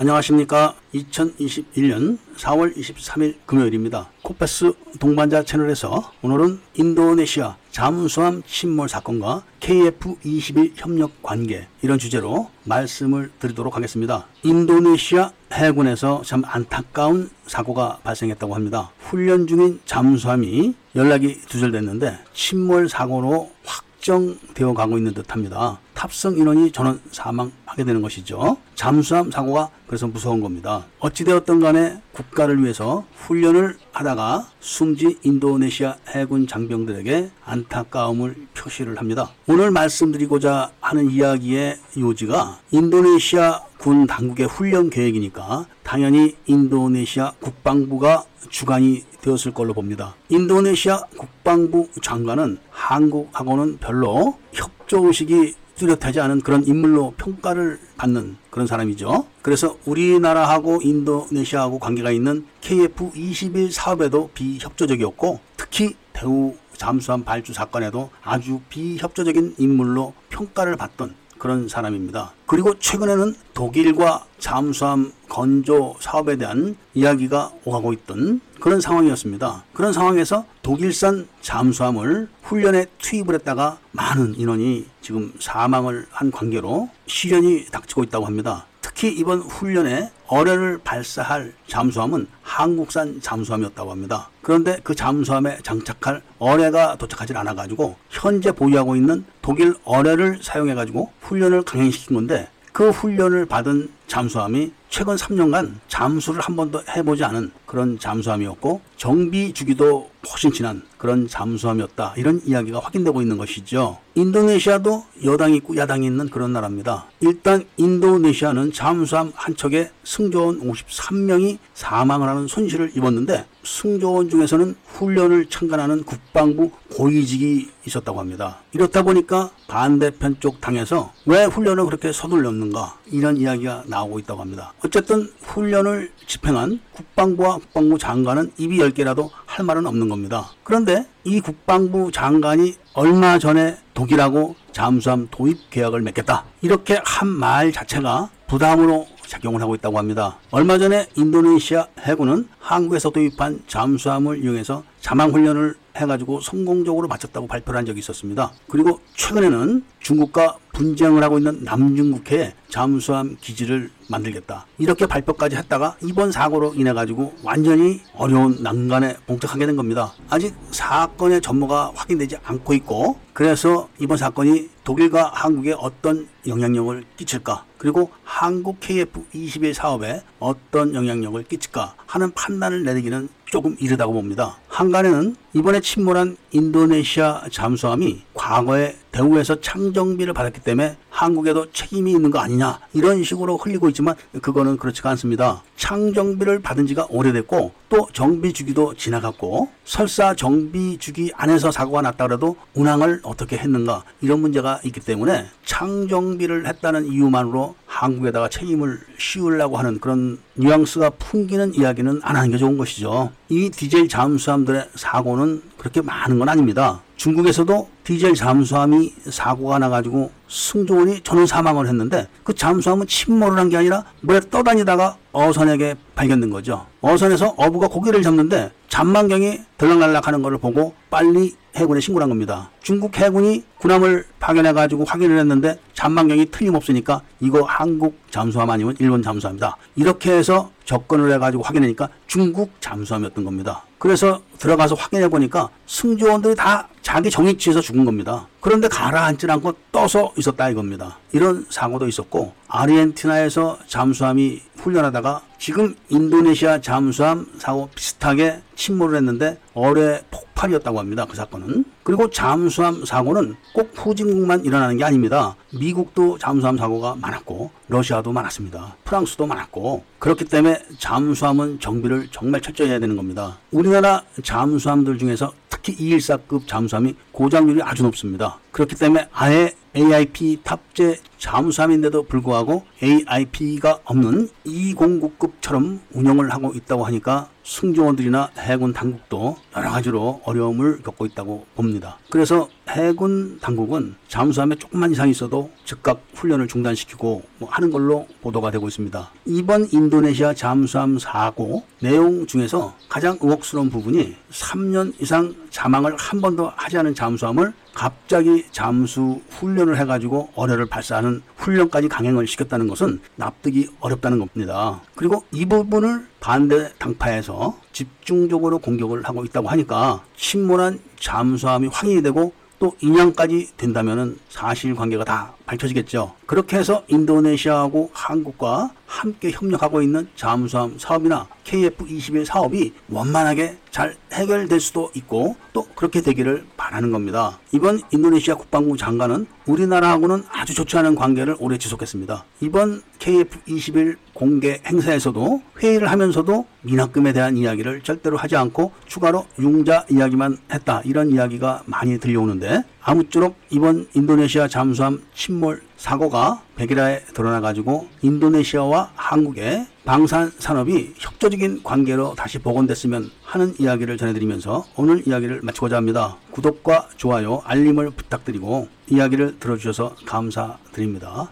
안녕하십니까. 2021년 4월 23일 금요일입니다. 코페스 동반자 채널에서 오늘은 인도네시아 잠수함 침몰 사건과 KF-21 협력 관계 이런 주제로 말씀을 드리도록 하겠습니다. 인도네시아 해군에서 참 안타까운 사고가 발생했다고 합니다. 훈련 중인 잠수함이 연락이 두절됐는데 침몰 사고로 확정되어 가고 있는 듯합니다. 탑승 인원이 전원 사망하게 되는 것이죠. 잠수함 사고가 그래서 무서운 겁니다. 어찌되었던 간에 국가를 위해서 훈련을 하다가 숨진 인도네시아 해군 장병들에게 안타까움을 표시를 합니다. 오늘 말씀드리고자 하는 이야기의 요지가 인도네시아 군 당국의 훈련 계획이니까 당연히 인도네시아 국방부가 주관이 되었을 걸로 봅니다. 인도네시아 국방부 장관은 한국하고는 별로 협조 의식이 뚜렷하지 않은 그런 인물로 평가를 받는 그런 사람이죠. 그래서 우리나라하고 인도네시아하고 관계가 있는 KF-21 사업에도 비협조적이었고 특히 대우 잠수함 발주 사건에도 아주 비협조적인 인물로 평가를 받던 그런 사람입니다. 그리고 최근에는 독일과 잠수함 건조 사업에 대한 이야기가 오가고 있던 그런 상황이었습니다. 그런 상황에서 독일산 잠수함을 훈련에 투입을 했다가 많은 인원이 지금 사망을 한 관계로 시련이 닥치고 있다고 합니다. 특히 이번 훈련에 어뢰를 발사할 잠수함은 한국산 잠수함이었다고 합니다. 그런데 그 잠수함에 장착할 어뢰가 도착하지 않아 가지고 현재 보유하고 있는 독일 어뢰를 사용해 가지고 훈련을 강행시킨 건데 그 훈련을 받은 잠수함이 최근 3년간 잠수를 한 번도 해보지 않은 그런 잠수함이었고 정비 주기도 훨씬 지난 그런 잠수함이었다 이런 이야기가 확인되고 있는 것이죠. 인도네시아도 여당이 있고 야당이 있는 그런 나라입니다. 일단 인도네시아는 잠수함 한 척에 승조원 53명이 사망을 하는 손실을 입었는데 승조원 중에서는 훈련을 참관하는 국방부 고위직이 있었다고 합니다. 이렇다 보니까 반대편 쪽 당에서 왜 훈련을 그렇게 서둘렀는가 이런 이야기가 나 오고 있다고 합니다. 어쨌든 훈련을 집행한 국방부와 국방부 장관은 입이 열 개라도 할 말은 없는 겁니다. 그런데 이 국방부 장관이 얼마 전에 독일하고 잠수함 도입 계약을 맺겠다. 이렇게 한 말 자체가 부담으로 작용을 하고 있다고 합니다. 얼마 전에 인도네시아 해군은 한국에서 도입한 잠수함을 이용해서 자망 훈련을 해가지고 성공적으로 마쳤다고 발표를 한 적이 있었습니다. 그리고 최근에는 중국과 분쟁을 하고 있는 남중국해에 잠수함 기지를 만들겠다. 이렇게 발표까지 했다가 이번 사고로 인해 가지고 완전히 어려운 난간에 봉착하게 된 겁니다. 아직 사건의 전모가 확인되지 않고 있고 그래서 이번 사건이 독일과 한국에 어떤 영향력을 끼칠까 그리고 한국 KF-21 사업에 어떤 영향력을 끼칠까 하는 판단을 내리기는 조금 이르다고 봅니다. 한간에는 이번에 침몰한 인도네시아 잠수함이 과거에 대우에서 창정비를 받았기 때문에 한국에도 책임이 있는 거 아니냐 이런 식으로 흘리고 있지만 그거는 그렇지가 않습니다. 창정비를 받은 지가 오래됐고 또 정비 주기도 지나갔고 설사 정비 주기 안에서 사고가 났다 그래도 운항을 어떻게 했는가 이런 문제가 있기 때문에 창정비를 했다는 이유만으로 한국에다가 책임을 씌우려고 하는 그런 뉘앙스가 풍기는 이야기는 안 하는 게 좋은 것이죠. 이 디젤 잠수함들의 사고는 그렇게 많은 건 아닙니다. 중국에서도 디젤 잠수함이 사고가 나가지고 승조원이 전원 사망을 했는데 그 잠수함은 침몰을 한 게 아니라 물에 떠다니다가 어선에게 발견된 거죠. 어선에서 어부가 고기를 잡는데 잠만경이 들락날락 하는 것을 보고 빨리 해군에 신고를 한 겁니다. 중국 해군이 군함을 파견해가지고 확인을 했는데 잠만경이 틀림없으니까 이거 한국 잠수함 아니면 일본 잠수함이다. 이렇게 해서 접근을 해가지고 확인하니까 중국 잠수함이었던 겁니다. 그래서 들어가서 확인해 보니까 승조원들이 다 자기 정위치에서 죽은 겁니다. 그런데 가라앉지 않고 떠서 있었다 이겁니다. 이런 사고도 있었고 아르헨티나에서 잠수함이 훈련하다가 지금 인도네시아 잠수함 사고 비슷하게 침몰을 했는데 어뢰 폭발이었다고 합니다. 그 사건은. 그리고 잠수함 사고는 꼭 후진국만 일어나는 게 아닙니다. 미국도 잠수함 사고가 많았고 러시아도 많았습니다. 프랑스도 많았고 그렇기 때문에 잠수함은 정비를 정말 철저히 해야 되는 겁니다. 우리나라 잠수함들 중에서 특히 214급 잠수함이 고장률이 아주 높습니다. 그렇기 때문에 아예 AIP 탑재 잠수함인데도 불구하고 AIP가 없는 209급처럼 운영을 하고 있다고 하니까 승조원들이나 해군 당국도 여러 가지로 어려움을 겪고 있다고 봅니다. 그래서 해군 당국은 잠수함에 조금만 이상 있어도 즉각 훈련을 중단시키고 뭐 하는 걸로 보도가 되고 있습니다. 이번 인도네시아 잠수함 사고 내용 중에서 가장 의혹스러운 부분이 3년 이상 자망을 한 번도 하지 않은 잠수함을 갑자기 잠수 훈련을 해가지고 어뢰를 발사하는 훈련까지 강행을 시켰다는 것은 납득이 어렵다는 겁니다. 그리고 이 부분을 반대 당파에서 집중적으로 공격을 하고 있다고 하니까 침몰한 잠수함이 확인이 되고 또 인양까지 된다면은 사실 관계가 다 밝혀지겠죠. 그렇게 해서 인도네시아하고 한국과 함께 협력하고 있는 잠수함 사업이나 KF-21 사업이 원만하게 잘 해결될 수도 있고 또 그렇게 되기를 바라는 겁니다. 이번 인도네시아 국방부 장관은 우리나라하고는 아주 좋지 않은 관계를 오래 지속했습니다. 이번 KF-21 공개 행사에서도 회의를 하면서도 미납금에 대한 이야기를 절대로 하지 않고 추가로 융자 이야기만 했다. 이런 이야기가 많이 들려오는데 아무쪼록 이번 인도네시아 잠수함 침몰 사고가 백일화에 드러나가지고 인도네시아와 한국의 방산 산업이 협조적인 관계로 다시 복원됐으면 하는 이야기를 전해드리면서 오늘 이야기를 마치고자 합니다. 구독과 좋아요, 알림을 부탁드리고 이야기를 들어주셔서 감사드립니다.